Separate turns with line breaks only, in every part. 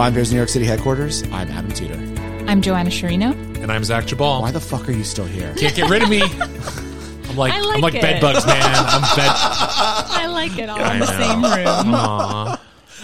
From VinePair's New York City headquarters, I'm Adam Teeter.
I'm Joanna Sciarrino.
And I'm Zach Geballe.
Why the fuck are you still here?
Can't get rid of me. I'm like,
I like
I'm like
it.
bed bugs, man. I'm bed.
I like it all
I
in the
know.
same room.
Aw.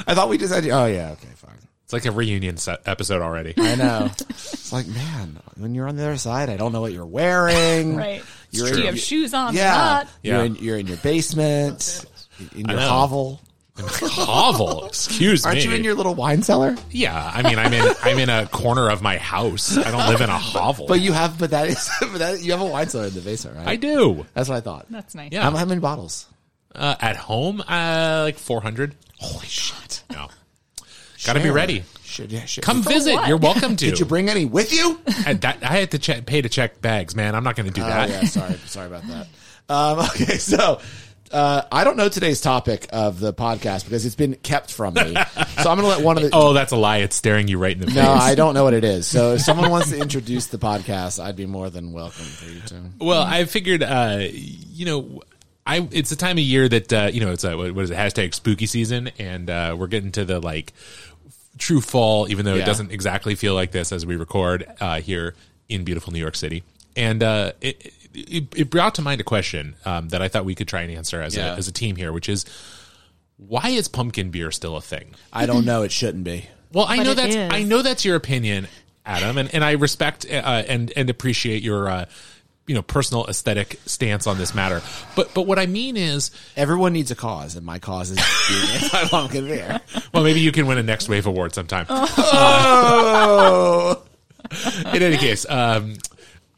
I thought we just had. Oh yeah, okay, fine.
It's like a reunion set episode already.
I know. it's like, man, when you're on the other side, I don't know what you're wearing.
Right.
You're
Do
in-
you have shoes on or
Yeah. You're
Yeah.
in you're in your basement, in
I
your
know.
hovel.
Hovel. Excuse me.
Aren't you in your little wine cellar?
Yeah, I mean, I'm in I'm in a corner of my house. I don't live in a hovel.
But you have, but that is, but that, you have a wine cellar in the basement, right?
I do.
That's what I thought.
That's nice.
Yeah.
How, how many bottles?
Uh, at home, uh, like 400.
Holy shit!
No, gotta be ready.
Should yeah, should.
Come visit.
what?
You're welcome to.
Did you bring any with you?
I, that, I had to check, pay to check bags, man. I'm not going to do
Oh
that.
yeah, sorry, sorry about that. Um, okay, so uh, I don't know today's topic of the podcast because it's been kept from me. So I'm going to let one of the.
Oh, that's a lie. It's staring you right in the face.
No, I don't know what it is. So if someone wants to introduce the podcast, I'd be more than welcome for you to.
Well, I figured, uh, you know, I it's a time of year that uh, you know it's a what what is it hashtag spooky season, and uh, we're getting to the like true fall, even though
Yeah.
it doesn't exactly feel like this as we record uh, here in beautiful New York City, and uh, it, it it brought to mind a question um, that I thought we could try and answer as
Yeah.
a as a team here, which is why is pumpkin beer still a thing?
I don't know. It shouldn't be.
Well, I
But
know that's
is.
I know that's your opinion, Adam, and, and I respect uh, and and appreciate your uh, you know personal aesthetic stance on this matter. But but what I mean is,
Everyone needs a cause, and my cause is being anti-pumpkin beer.
well, maybe you can win a next wave award sometime.
Oh,
In any case, um,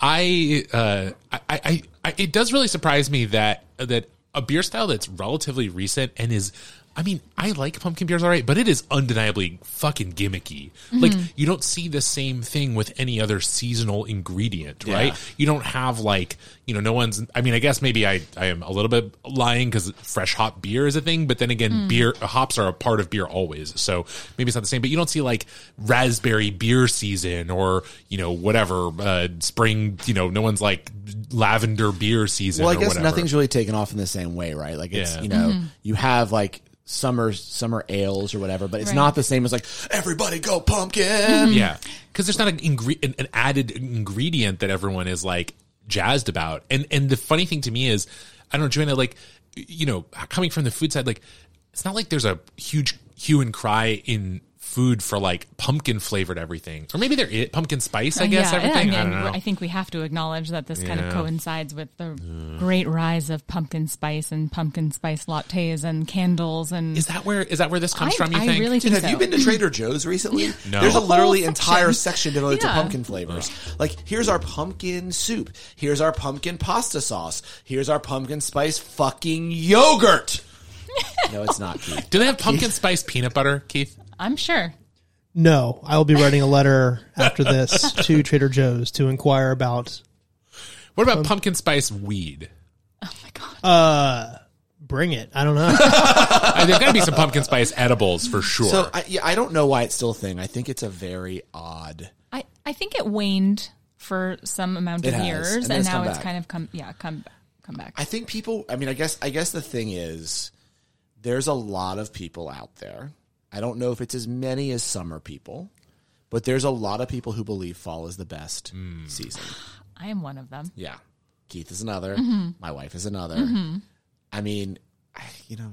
I, uh, I, I, I, it does really surprise me that that a beer style that's relatively recent and is. I mean, I like pumpkin beers, all right, but it is undeniably fucking gimmicky. Like, mm-hmm. you don't see the same thing with any other seasonal ingredient, right? You don't have like, you know, no one's. I mean, I guess maybe I, I am a little bit lying because fresh hop beer is a thing, but then again, mm. beer hops are a part of beer always, so maybe it's not the same. But you don't see like raspberry beer season or you know whatever uh, spring. You know, no one's like lavender beer season.
well, I guess
whatever.
nothing's really taken off in the same way, right? Like it's
Yeah.
you know mm-hmm. you have like summer summer ales or whatever, but it's
Right.
not the same as like everybody go pumpkin.
Yeah, because there's not an, ingre- an, an added ingredient that everyone is like jazzed about. And and the funny thing to me is, I don't know, Joanna, like you know, coming from the food side, like it's not like there's a huge hue and cry in food for like pumpkin flavored everything, or maybe there is pumpkin spice. I uh, guess
yeah,
everything.
I,
I
mean,
don't know.
think we have to acknowledge that this kind of coincides with the great rise of pumpkin spice and pumpkin spice lattes and candles and
is that where is that where this comes
I,
from? You
I
think?
really
Dude,
think
have
so.
you been to Trader Joe's recently?
No.
There's a literally
Whole
entire
section.
section devoted to pumpkin flavors. Like, here's our pumpkin soup. Here's our pumpkin pasta sauce. Here's our pumpkin spice fucking yogurt. no, it's not, Keith.
Do they have pumpkin spice peanut butter, Keith?
I'm sure.
No, I will be writing a letter after this to Trader Joe's to inquire about
What about pumpkin spice weed?
Oh my god.
uh bring it. I don't know.
Uh, there's got to be some pumpkin spice edibles for sure.
So, I, yeah, I don't know why it's still a thing. I think it's a very odd.
I, I think it waned for some amount
It
of
has,
years
and
and,
then it's
now
come
it's
back.
kind of come yeah, come come back.
I think people. I mean, I guess. I guess the thing is, there's a lot of people out there. I don't know if it's as many as summer people, but there's a lot of people who believe fall is the best season.
I am one of them.
Yeah. Keith is another.
Mm-hmm.
My wife is another. I mean, I, you know,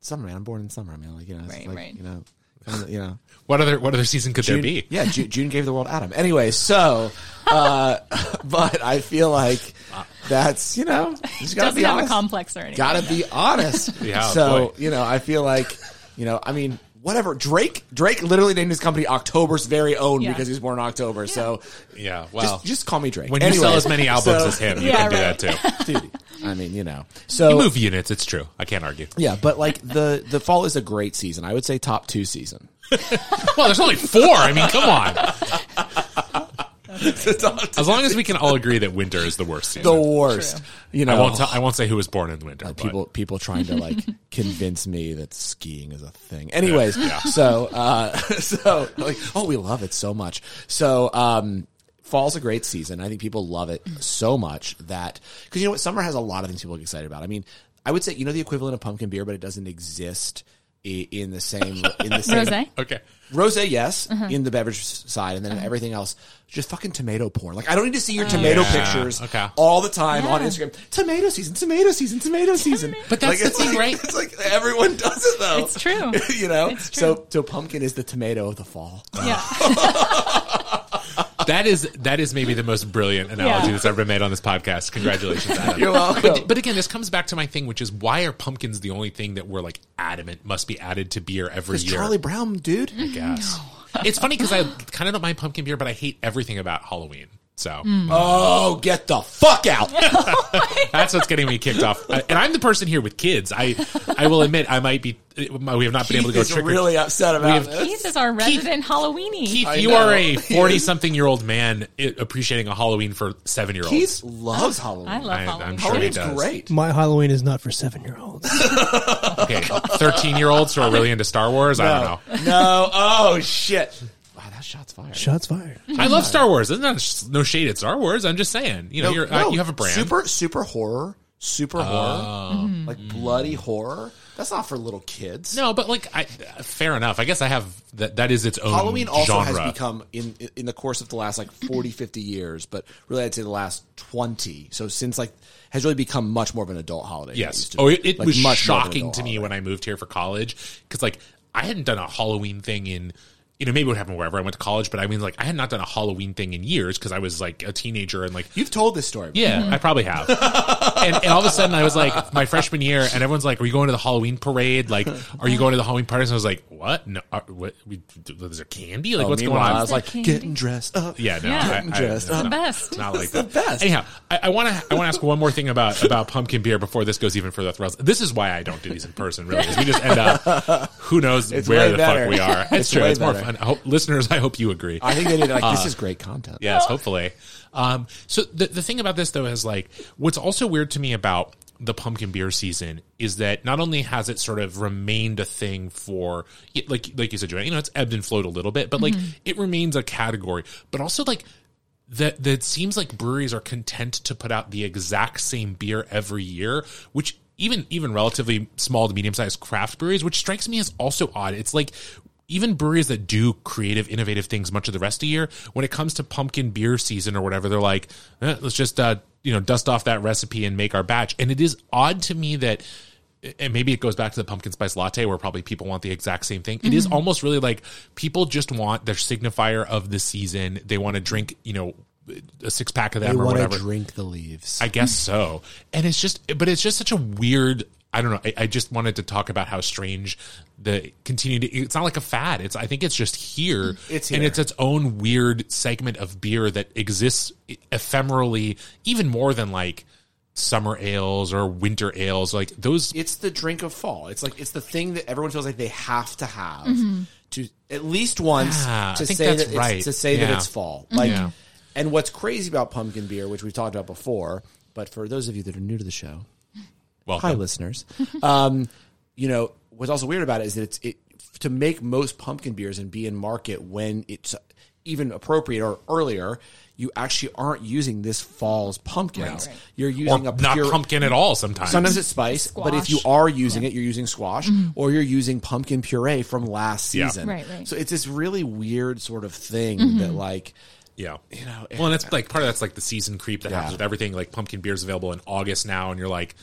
summer, man. I'm born in summer. I mean, like, you know,
Right,
like,
right.
you know, you know.
what other what other season could there be?
Yeah, June, June gave the world Adam. Anyway, so, uh, but I feel like that's, you know, you just gotta
Doesn't
be
have a
honest.
complex or anything.
Gotta be honest.
Yeah,
so,
boy.
you know, I feel like, you know, I mean, whatever. Drake, Drake literally named his company October's very own
Yeah.
because he was born in October. So,
Yeah, well,
just, just call me Drake.
when you sell as many albums
so-
as him, you
Yeah,
can do that too.
dude, I mean, you know.
You
So,
move units, it's true. I can't argue.
yeah, but like the the fall is a great season. I would say top two season.
Well, there's only four. I mean, come on. As long as we can all agree that winter is the worst season.
the worst. You know,
I won't. Tell, I won't say who was born in winter. but-
people people trying to like convince me that skiing is a thing. Anyways, so uh so like oh we love it so much. So um fall's a great season. I think people love it so much that cuz you know what summer has a lot of things people get excited about. I mean, I would say you know the equivalent of pumpkin beer but it doesn't exist i- in the same in the same
Rosé?
Okay.
Rose, yes,
Uh-huh.
in the beverage side, and then everything else, just fucking tomato porn. Like I don't need to see your tomato
Yeah,
pictures
okay.
all the time on Instagram. Tomato season, tomato season, tomato season.
But that's
like,
the
it's
thing,
like-
right?
It's like everyone does it though.
It's true.
you know.
True.
So so pumpkin is the tomato of the fall.
Yeah.
That is that is maybe the most brilliant analogy
Yeah.
that's ever been made on this podcast. Congratulations, Adam.
You're welcome.
But, but again, this comes back to my thing, which is why are pumpkins the only thing that we're like adamant must be added to beer every year?
Charlie Brown, dude.
I guess. It's funny because I kind of don't mind pumpkin beer, but I hate everything about Halloween. So mm.
Oh, get the fuck out!
that's what's getting me kicked off. Uh, and I'm the person here with kids. I I will admit I might be. Uh, we have not been able to go
He's
trick or
really upset about
have-
this.
Keith is our resident Halloweeny.
Keith,
I
you
know.
are a 40 something year old man appreciating a Halloween for seven year olds.
Keith loves oh, Halloween.
I love
I-
Halloween.
I'm sure he
Halloween's
does.
great.
My Halloween is not for seven year olds.
Okay, 13 year olds who are really into Star Wars. I don't know.
No. Oh shit. Wow, that shot's fired.
Shots fired.
I love Star Wars. There's not no shade at Star Wars. I'm just saying. You know,
No,
you're, uh,
no,
you have a brand.
Super, super horror, super horror,
Mm-hmm.
like bloody horror. That's not for little kids.
no, but like, I, fair enough. I guess I have that. That is its own
Halloween also
genre.
has become in in the course of the last like 40, 50 years, but really I'd say the last twenty. So since like has really become much more of an adult holiday. than it
Yes.
used to
Oh,
be.
it, it
Like,
was
much more of an
shocking
adult
to me
holiday.
when I moved here for college because like I hadn't done a Halloween thing in. You know, maybe it would happen wherever I went to college, but I mean, like, I had not done a Halloween thing in years because I was like a teenager and like
You've told this story.
Yeah, I probably have. and, and all of a sudden, I was like, my freshman year, and everyone's like, "Are you going to the Halloween parade? Like, are you going to the Halloween parties?" And I was like, "What? No, are, what? We, is there candy? Like,
Oh,
what's going on?"
I was like
Candy.
getting dressed up.
yeah, no,
Yeah.
I, I,
Just-
it's
the
not-
best.
Not like
the
that.
best.
Anyhow, I want to I want to ask one more thing about about pumpkin beer before this goes even further. off the rails. This is why I don't do these in person. Really, 'cause we just end up who knows
It's
where the
better.
fuck we are. It's,
It's
true.
way
It's more
better.
Fun. I hope, listeners, I hope you agree.
I think they need like
Uh,
this is great content.
Yes, hopefully. Um, so the the thing about this though is like what's also weird to me about the pumpkin beer season is that not only has it sort of remained a thing for like like you said, Joanne, you know, it's ebbed and flowed a little bit, but like it remains a category, but also like that that seems like breweries are content to put out the exact same beer every year, which even even relatively small to medium sized craft breweries, which strikes me as also odd. It's like even breweries that do creative, innovative things much of the rest of the year, when it comes to pumpkin beer season or whatever, they're like, eh, let's just uh, you know dust off that recipe and make our batch. And it is odd to me that and maybe it goes back to the pumpkin spice latte where probably people want the exact same thing. It is almost really like people just want their signifier of the season. They want to drink, you know, a six pack of
They
them or whatever.
drink the leaves.
I guess so. And it's just, but it's just such a weird. I don't know. I, I just wanted to talk about how strange the continued. It's not like a fad. It's. I think it's just here.
It's here.
and it's its own weird segment of beer that exists ephemerally, even more than like summer ales or winter ales. Like those.
it's the drink of fall. It's like it's the thing that everyone feels like they have to have to at least once
Yeah,
to say that it's,
right.
to say that
Yeah.
it's fall. Like,
Yeah.
and what's crazy about pumpkin beer, which we've talked about before, but for those of you that are new to the show,
Welcome.
hi listeners, um, you know what's also weird about it is that it's it to make most pumpkin beers and be in market when it's even appropriate or earlier. You actually aren't using this fall's pumpkins.
Right.
You're
or
using a
not
pure,
pumpkin at all. Sometimes.
Sometimes it's spice, but if you are using it, you're using squash or you're using pumpkin puree from last
Yeah.
season.
Right, right.
So it's this really weird sort of thing that like
Yeah.
you know
Well, and it's like part of that's like the season creep that
Yeah.
happens with everything. Like pumpkin beer is available in August now, and you're like,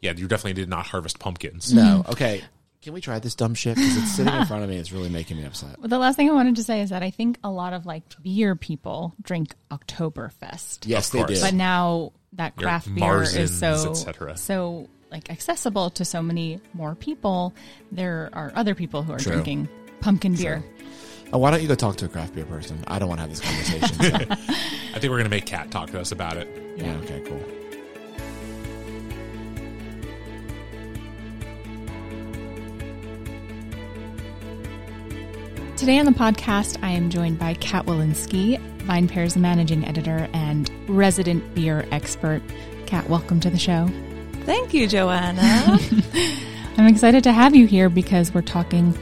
yeah, you definitely did not harvest pumpkins.
no. Okay. Can we try this dumb shit? Because it's sitting in front of me. It's really making me upset.
Well, the last thing I wanted to say is that I think a lot of like beer people drink Oktoberfest.
Yes,
Of
they
course.
did.
But now that
Your
craft beer
Marzens,
is so
et cetera.
so like accessible to so many more people, there are other people who are
True.
drinking pumpkin beer.
Uh, why don't you go talk to a craft beer person? I don't want to have this conversation. so-
I think we're gonna make Kat talk to us about it.
yeah. Okay. Cool.
Today on the podcast, I am joined by Kat Wolinski, VinePair's managing editor and resident beer expert. Kat, welcome to the show.
Thank you, Joanna.
I'm excited to have you here because we're talking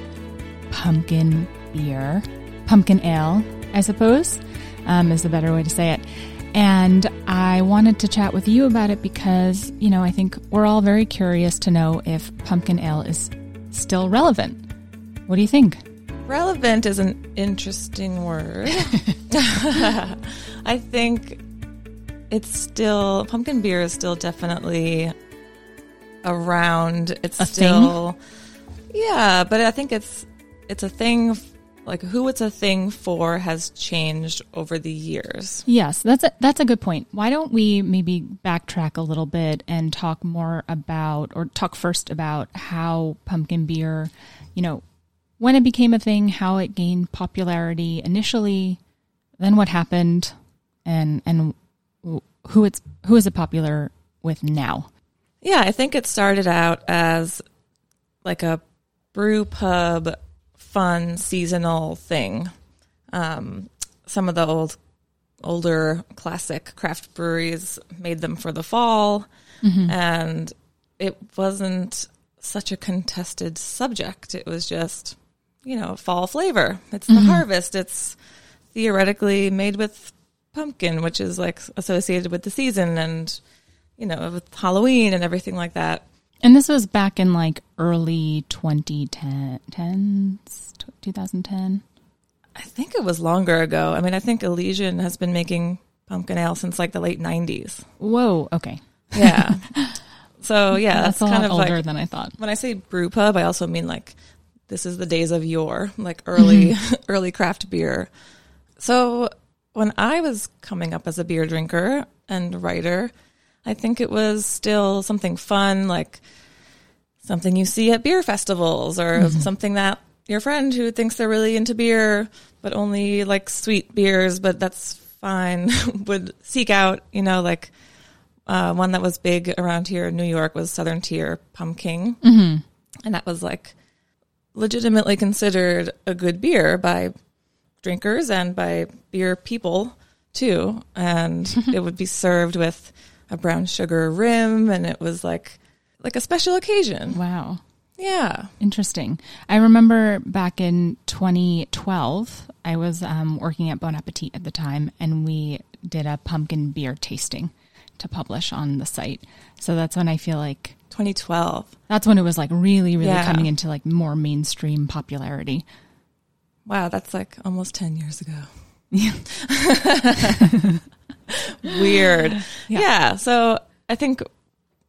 pumpkin beer, pumpkin ale, I suppose, um, is the better way to say it. And I wanted to chat with you about it because, you know, I think we're all very curious to know if pumpkin ale is still relevant What do you think?
Relevant is an interesting word. I think it's still pumpkin beer is still definitely around. It's
A
still yeah, but I think it's it's a thing. Like who it's a thing for has changed over the years.
Yes, that's a, that's a good point. Why don't we maybe backtrack a little bit and talk more about, or talk first about how pumpkin beer, you know, when it became a thing, how it gained popularity initially, then what happened, and and who it's who is it popular with now?
Yeah, I think it started out as like a brew pub fun seasonal thing. Um, some of the old older classic craft breweries made them for the fall and it wasn't such a contested subject. It was just, you know, fall flavor. It's the mm-hmm. harvest. It's theoretically made with pumpkin, which is like associated with the season and you know, with Halloween and everything like that.
And this was back in like early 2010, 2010.
I think it was longer ago. I mean, I think Elysian has been making pumpkin ale since like the late 90s.
Whoa, okay.
Yeah. so, yeah,
that's,
that's,
a
kind
lot
of
older
like
than I thought.
when I say brew pub, I also mean like this is the days of yore, like early early craft beer. So, when I was coming up as a beer drinker and writer, I think it was still something fun like something you see at beer festivals or something that your friend who thinks they're really into beer but only like sweet beers, but that's fine, would seek out, you know, like uh, one that was big around here in New York was Southern Tier Pumpkin. Mm-hmm. And that was like legitimately considered a good beer by drinkers and by beer people too. And it would be served with a brown sugar rim and it was like like a special occasion.
Wow.
Yeah.
Interesting. I remember back in 2012, I was um, working at Bon Appetit at the time, and we did a pumpkin beer tasting to publish on the site. So that's when I feel like
2012.
that's when it was like really, really
Yeah.
coming into like more mainstream popularity.
Wow, that's like almost 10 years ago.
Yeah.
Weird. Yeah. So I think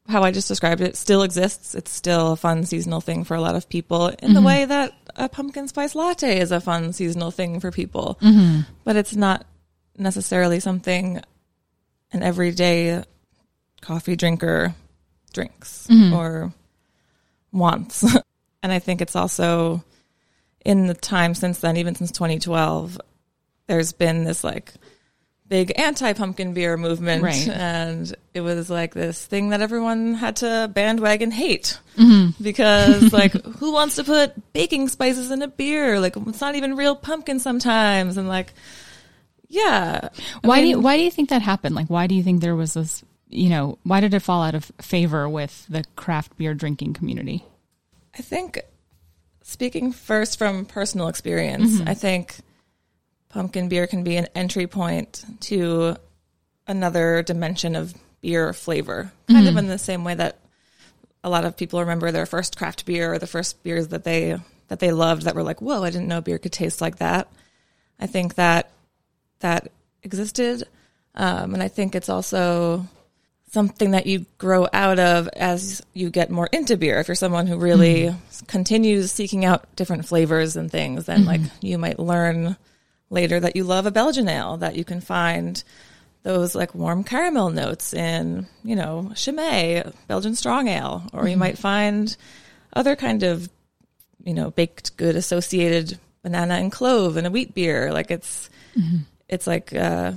how I just described it still exists. It's still a fun seasonal thing for a lot of people in the mm-hmm. way that a pumpkin spice latte is a fun seasonal thing for people. Mm-hmm. But it's not necessarily something an everyday coffee drinker drinks or wants. and I think it's also in the time since then, even since 2012, there's been this like big anti pumpkin beer movement.
Right.
And it was like this thing that everyone had to bandwagon hate
Mm-hmm.
because, like, who wants to put baking spices in a beer? Like, it's not even real pumpkin sometimes. And, like, yeah. I
Why do you, why do you think that happened? Like, why do you think there was this? You know, why did it fall out of favor with the craft beer drinking community?
I think speaking first from personal experience, I think pumpkin beer can be an entry point to another dimension of beer flavor, kind of in the same way that a lot of people remember their first craft beer or the first beers that they that they loved that were like, "Whoa, I didn't know beer could taste like that." I think that that existed, um, and I think it's also something that you grow out of as you get more into beer. If you're someone who really mm-hmm. continues seeking out different flavors and things, then like mm-hmm. you might learn later that you love a Belgian ale, that you can find those like warm caramel notes in, you know, Chimay, Belgian strong ale, or you mm-hmm. might find other kind of, you know, baked good associated banana and clove in a wheat beer. Like it's, it's like, uh,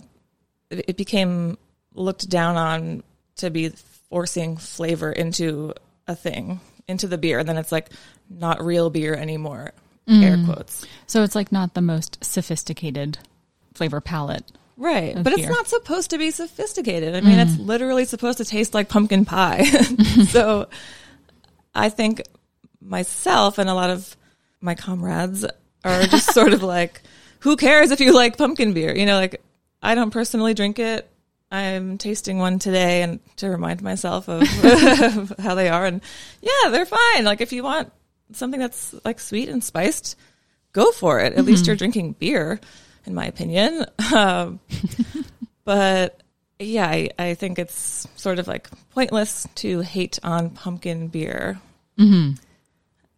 it, it became looked down on to be forcing flavor into a thing, into the beer. And then it's like not real beer anymore, mm. air quotes.
So it's like not the most sophisticated flavor palette.
Right. But it's not supposed to be sophisticated. I mean, it's mm. literally supposed to taste like pumpkin pie. so I think myself and a lot of my comrades are just sort of like, who cares if you like pumpkin beer? You know, like I don't personally drink it. I'm tasting one today and to remind myself of how they are. And yeah, they're fine. Like if you want something that's like sweet and spiced, go for it. At least you're drinking beer, in my opinion. Um, but yeah, I, I think it's sort of like pointless to hate on pumpkin beer.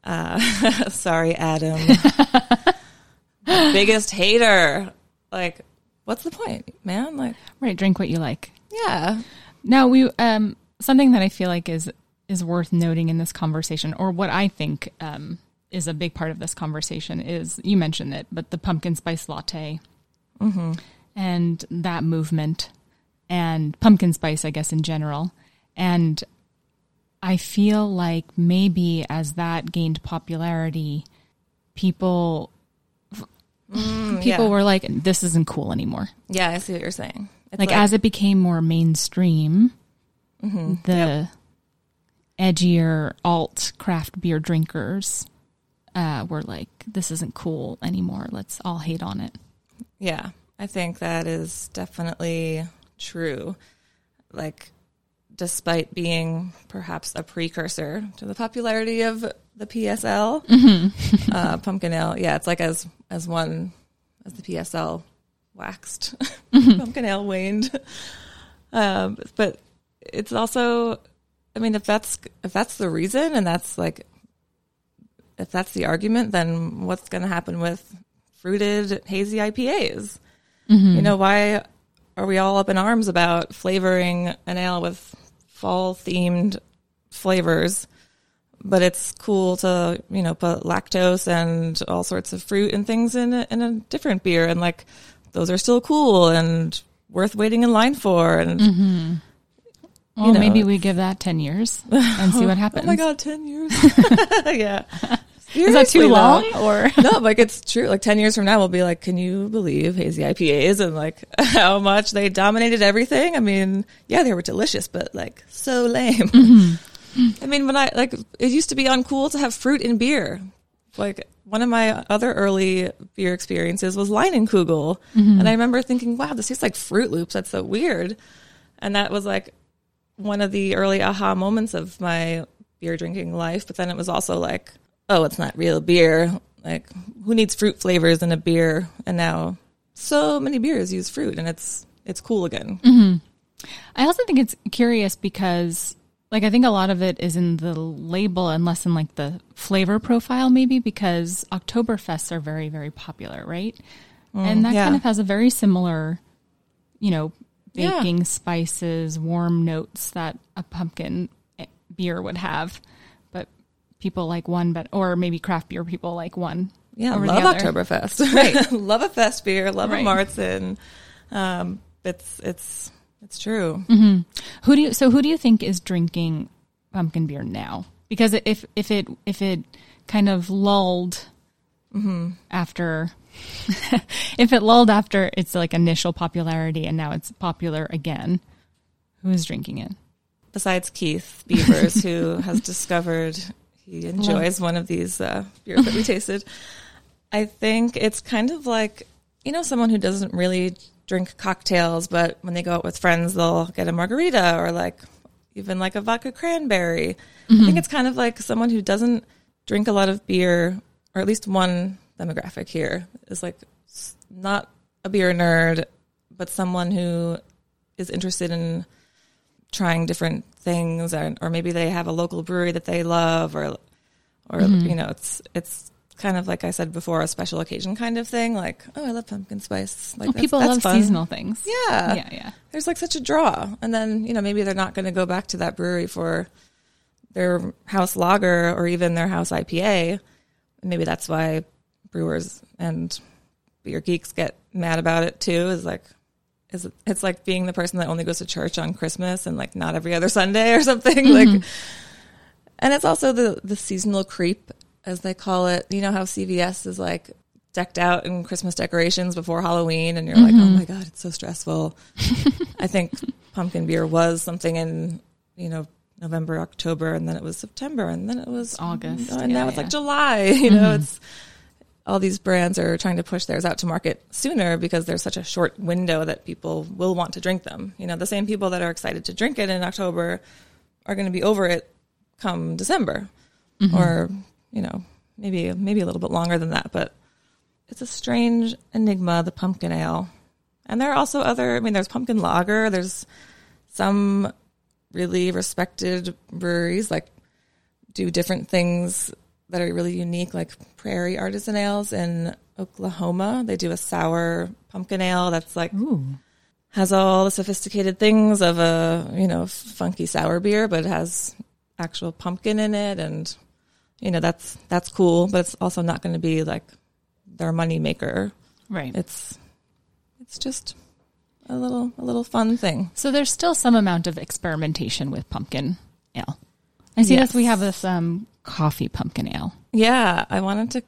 Uh, sorry, Adam. Biggest hater. Like, what's the point, man? Like,
Right, drink what you like.
yeah.
Now we um something that I feel like is is worth noting in this conversation, or what I think um, is a big part of this conversation is you mentioned it, but the pumpkin spice latte and that movement and pumpkin spice, I guess in general, and I feel like maybe as that gained popularity, people people
yeah.
were like, "This isn't cool anymore."
Yeah, I see what you're saying. It's
like, as it became more mainstream, the edgier alt craft beer drinkers uh, were like, "This isn't cool anymore. Let's all hate on it."
Yeah, I think that is definitely true. Like, despite being perhaps a precursor to the popularity of the PSL, uh, pumpkin ale, yeah, it's like as as one as the PSL waxed, pumpkin ale waned. Um, but it's also, I mean, if that's if that's the reason, and that's like, if that's the argument, then what's going to happen with fruited hazy IPAs? You know, why are we all up in arms about flavoring an ale with fall themed flavors? But it's cool to, you know, put lactose and all sorts of fruit and things in a, in a different beer. And like, those are still cool and worth waiting in line for. And mm-hmm.
Well,
know,
maybe we give that ten years and see what happens.
oh my God, 10 years. yeah.
Is that too
though.
long? Or
no, like it's true. Like 10 years from now, we'll be like, can you believe hazy IPAs and like how much they dominated everything? I mean, yeah, they were delicious, but like so lame. Mm-hmm. I mean, when I like, it used to be uncool to have fruit in beer. Like one of my other early beer experiences was Leinenkugel. Mm-hmm. And I remember thinking, wow, this tastes like Fruit Loops. That's so weird. And that was like one of the early aha moments of my beer drinking life. But then it was also like, oh, it's not real beer. Like, who needs fruit flavors in a beer? And now so many beers use fruit, and it's it's cool again.
I also think it's curious because, like, I think a lot of it is in the label and less in like the flavor profile, maybe because Oktoberfests are very, very popular, right? and that
yeah.
kind of has a very similar, you know,
Yeah.
baking spices, warm notes that a pumpkin eh, beer would have. People like one, but or maybe craft beer people like one.
Yeah, love. Oktoberfest. Right, love a fest beer. Love
Right.
a Marzen. Um, it's it's it's true.
Who do you so who do you think is drinking pumpkin beer now? Because if if it if it kind of lulled after if it lulled after its like initial popularity and now it's popular again, who is drinking it?
Besides Keith Beavers, who has discovered he enjoys one of these uh, beers that we tasted, I think it's kind of like you know someone who doesn't really drink cocktails, but when they go out with friends, they'll get a margarita or like even like a vodka cranberry. I think it's kind of like someone who doesn't drink a lot of beer, or at least one demographic here is like not a beer nerd, but someone who is interested in trying different things, or, or maybe they have a local brewery that they love, or or mm-hmm. you know, it's it's kind of like I said before, a special occasion kind of thing. Like, oh, I love pumpkin spice. Like
Oh,
that's-
people
that's
love
fun.
seasonal things.
Yeah,
Yeah, yeah.
there's like such a draw. And then, you know, maybe they're not going to go back to that brewery for their house lager or even their house IPA. Maybe that's why brewers and beer geeks get mad about it too. Is like, is it's like being the person that only goes to church on Christmas and like not every other Sunday or something. Like, mm-hmm. and it's also the the seasonal creep as they call it. You know how CVS is like decked out in Christmas decorations before Halloween, and you're like, oh mm-hmm. my god, it's so stressful. I think pumpkin beer was something in you know November, October, and then it was September, and then it was
August,
and
yeah,
now it's
yeah.
like July. You know, mm-hmm. it's all these brands are trying to push theirs out to market sooner because there's such a short window that people will want to drink them. You know, the same people that are excited to drink it in October are going to be over it come December, mm-hmm. or you know, maybe maybe a little bit longer than that, but it's a strange enigma, the pumpkin ale. And there are also other. I mean, there's pumpkin lager. There's some really respected breweries like do different things that are really unique, like Prairie Artisan Ales in Oklahoma. They do a sour pumpkin ale that's like has all the sophisticated things of a you know funky sour beer, but it has actual pumpkin in it, and you know that's that's cool. But it's also not going to be like their money maker.
Right.
It's it's just a little a little fun thing.
So there's still some amount of experimentation with pumpkin. I see
Yes.
this. We have this um, coffee pumpkin ale.
Yeah, I wanted to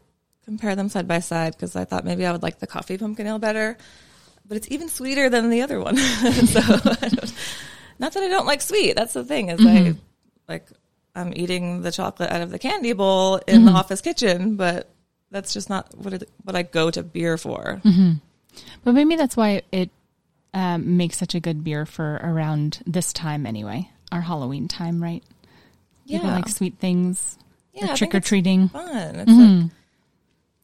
compare them side by side because I thought maybe I would like the coffee pumpkin ale better, but it's even sweeter than the other one. so, I don't- not that I don't like sweet. That's the thing is I like I'm eating the chocolate out of the candy bowl in the office kitchen, but that's just not what it, what I go to beer for.
But maybe that's why it um, makes such a good beer for around this time anyway, our Halloween time, right? People
Yeah.
like sweet things,
Yeah,
trick or treating.
Fun. It's like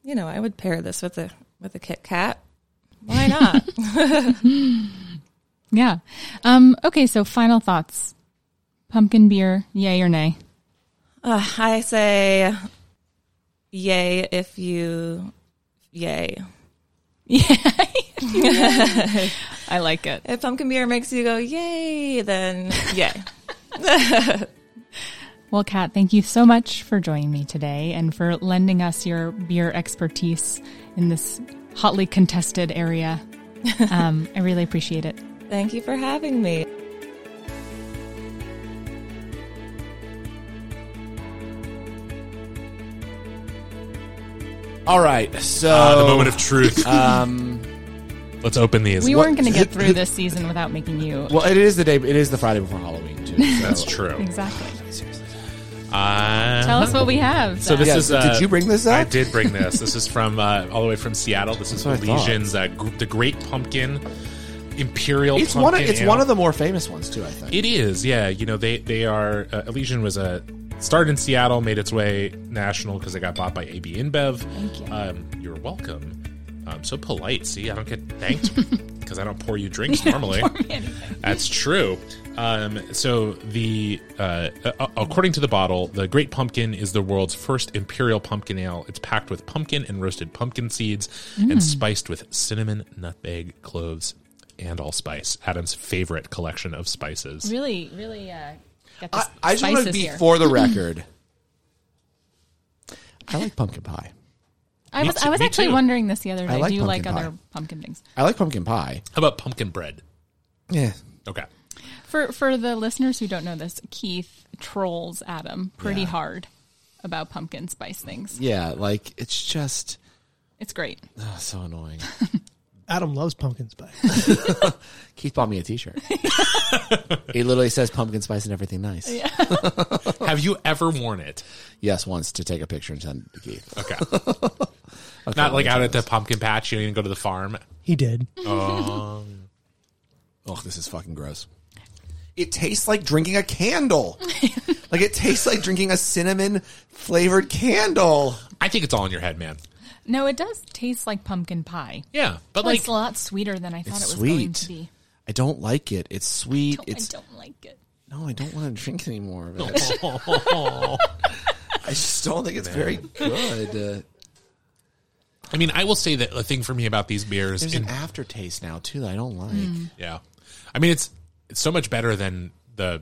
you know I would pair this with a with a Kit Kat. Why not?
Yeah. Um, okay, so final thoughts. Pumpkin beer, yay or nay?
Uh, I say, yay if you, yay. yay.
I like it.
If pumpkin beer makes you go yay, then yay.
Well, Kat, thank you so much for joining me today and for lending us your beer expertise in this hotly contested area. Um, I really appreciate it.
Thank you for having me.
All right, so
Ah, the moment of truth.
um,
Let's open these.
We
What-
weren't going to get through this season without making you.
well, it is the day. It is the Friday before Halloween too. So.
That's true.
Exactly.
Uh,
Tell us what we have.
So this
Yeah,
is. Uh,
did you bring this up?
I did bring this. This is from uh, all the way from Seattle. This is
That's what I thought.
Elysian's uh, gr- the Great Pumpkin Imperial.
It's
Pumpkin
one. Of, it's
Ale.
one of the more famous ones too. I think.
It is, yeah. You know, they they are. Uh, Elysian was a started in Seattle, made its way national because they got bought by AB InBev.
Thank you.
Um, you're welcome. Um, so polite. See, I don't get thanked because I don't pour you drinks normally. That's true. Um, so the uh, uh, according to the bottle, the Great Pumpkin is the world's first imperial pumpkin ale. It's packed with pumpkin and roasted pumpkin seeds and spiced with cinnamon, nutmeg, cloves, and allspice. Adam's favorite collection of spices.
really, really uh, got the
I, I just want to be
here.
for the record. I like pumpkin pie.
I was, I was actually
too.
wondering this the other
I
day.
like
Do you like
pumpkin
other
pie.
pumpkin things?
I like pumpkin pie.
How about pumpkin bread?
Yeah.
Okay.
For for the listeners who don't know this, Keith trolls Adam pretty
Yeah.
hard about pumpkin spice things.
Yeah, like it's just
It's great.
oh, so annoying.
Adam loves pumpkin spice.
Keith bought me a T-shirt. he literally says pumpkin spice and everything nice.
Have you ever worn it?
Yes, once to take a picture and send it to Keith.
Okay. Not like out at the pumpkin patch. You didn't go to the farm.
He did.
Oh, this is fucking gross. It tastes like drinking a candle. like it tastes like drinking a cinnamon flavored candle.
I think it's all in your head, man.
No, it does taste like pumpkin pie.
Yeah, but
But
like
it's a lot sweeter than I thought
It's
it was going
sweet.
to be.
I don't like it. It's sweet.
No,
it's
I don't like it.
no, I don't want to drink any more of it. I just don't think it's very good. Uh,
I mean, I will say that the thing for me about these beers,
there's
in-
an aftertaste now too that I don't like.
Hmm.
yeah, I mean it's it's so much better than the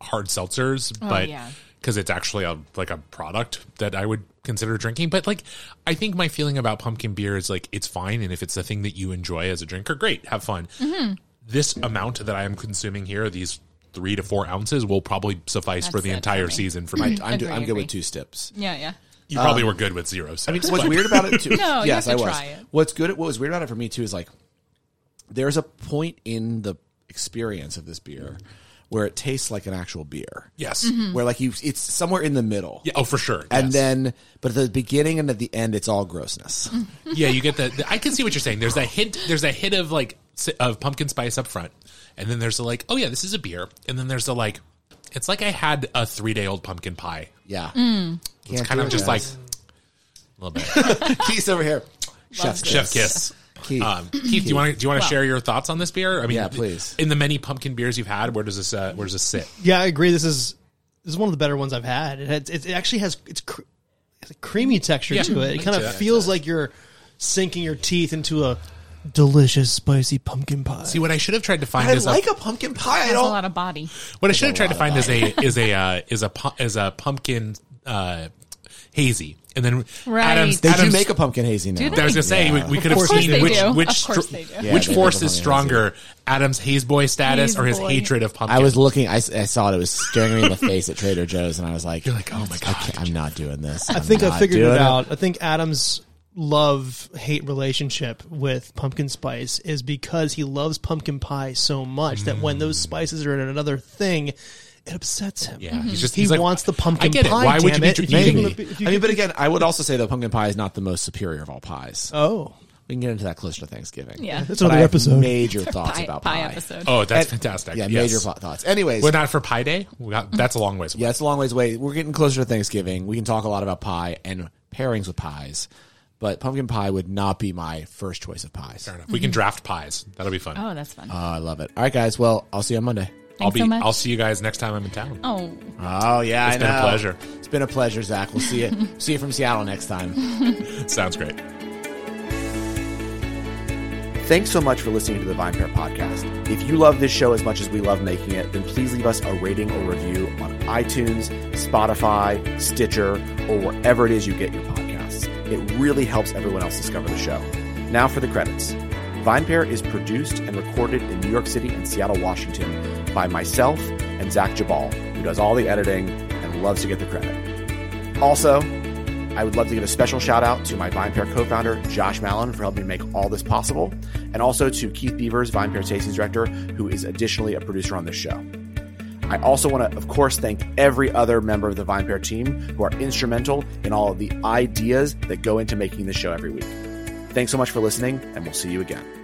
hard seltzers, but
Oh, yeah.
because it's actually a like a product that I would consider drinking. But like, I think my feeling about pumpkin beer is like it's fine, and if it's the thing that you enjoy as a drinker, great, have fun.
Mm-hmm.
This amount that I am consuming here, these three to four ounces, will probably suffice for the entire
for
season for my.
I'm, do,
Agree,
I'm good
agree.
with two steps.
Yeah, yeah.
You probably were good with zero.
I mean, what's weird about it too?
No,
yes,
have
I was.
try it.
What's good? What was weird about it for me too is like there's a point in the experience of this beer where it tastes like an actual beer.
yes,
Mm-hmm.
Where like you, it's somewhere in the middle.
yeah, oh for sure,
And
yes.
then, but at the beginning and at the end, it's all grossness.
yeah, you get the, the- I can see what you're saying. There's a hint. There's a hit of like of pumpkin spice up front, and then there's a like, oh yeah, this is a beer, and then there's a like, it's like I had a three day old pumpkin pie.
Yeah.
Mm.
It's kind of just like, A little bit.
Keith's over here. Chef's
Chef kiss.
Keith.
Um, Keith, do you want to do you want to share your thoughts on this beer? I mean,
Yeah, please.
In the many pumpkin beers you've had, where does this uh, where does this sit?
Yeah, I agree. This is this is one of the better ones I've had. It has, it, it actually has it's cr- has a creamy texture
Yeah,
to it. It kind of feels like you're sinking your teeth into a delicious spicy pumpkin pie.
See, what I should have tried to find
I
is
like
a,
a pumpkin pie. I
Has a
don't.
lot of body.
what I should have tried to find
of
is a is a uh, is a pu- is a pumpkin uh, hazy, and then
Right.
Adams.
They do make a pumpkin hazy now.
Do
I was gonna say we, we could have
course
seen
they
which
do.
which
Of course
str-
they do.
Yeah,
which
they
force
make a
is
pumpkin
stronger, Adam's haze boy status
Haze
or his
boy.
hatred of pumpkin.
I was looking. I, I saw it. It was staring me in the face at Trader Joe's, and I was like,
You're like, oh my
I
god.
can't, I'm not doing this.
I think I figured it out. I think Adam's love hate relationship with pumpkin spice is because he loves pumpkin pie so much that when those mm. spices are in another thing, it upsets him.
Yeah, he's mm-hmm. just
He
he's like,
wants the pumpkin
I get
pie.
It. Why would you
damn
be
it.
dr-
If you
eating me?
him a- if you
I mean, but again, I would also say that pumpkin pie is not the most superior of all pies.
oh,
We can get into that closer to Thanksgiving.
Yeah.
that's
But I
another
have
episode.
Major thoughts
Pie,
about
pie
pie.
episode.
Oh, that's
And-
fantastic.
Yeah,
Yes.
major thought- thoughts. Anyways,
Well, not for Pie Day. We got, that's a long ways. Away.
yeah, it's a long ways away. We're getting closer to Thanksgiving. We can talk a lot about pie and pairings with pies, but pumpkin pie would not be my first choice of pies.
Fair enough. We can mm-hmm. draft pies. That'll be fun.
Oh, that's fun.
Oh, I love it. All right, guys. Well, I'll see you on Monday.
I'll
Thanks
be.
so much.
I'll see you guys next time I'm in town.
oh,
Oh yeah,
It's
I
been a
know.
pleasure.
It's been a pleasure, Zach. We'll see you. see you from Seattle next time.
Sounds great.
Thanks so much for listening to the VinePair podcast. If you love this show as much as we love making it, then please leave us a rating or review on iTunes, Spotify, Stitcher, or wherever it is you get your podcasts. It really helps everyone else discover the show. Now for the credits. VinePair is produced and recorded in New York City and Seattle, Washington by myself and Zach Geballe, who does all the editing and loves to get the credit. Also, I would love to give a special shout out to my VinePair co-founder, Josh Malin, for helping make all this possible, and also to Keith Beavers, VinePair Tastings Director, who is additionally a producer on this show. I also want to, of course, thank every other member of the VinePair team who are instrumental in all of the ideas that go into making the show every week. Thanks so much for listening, and we'll see you again.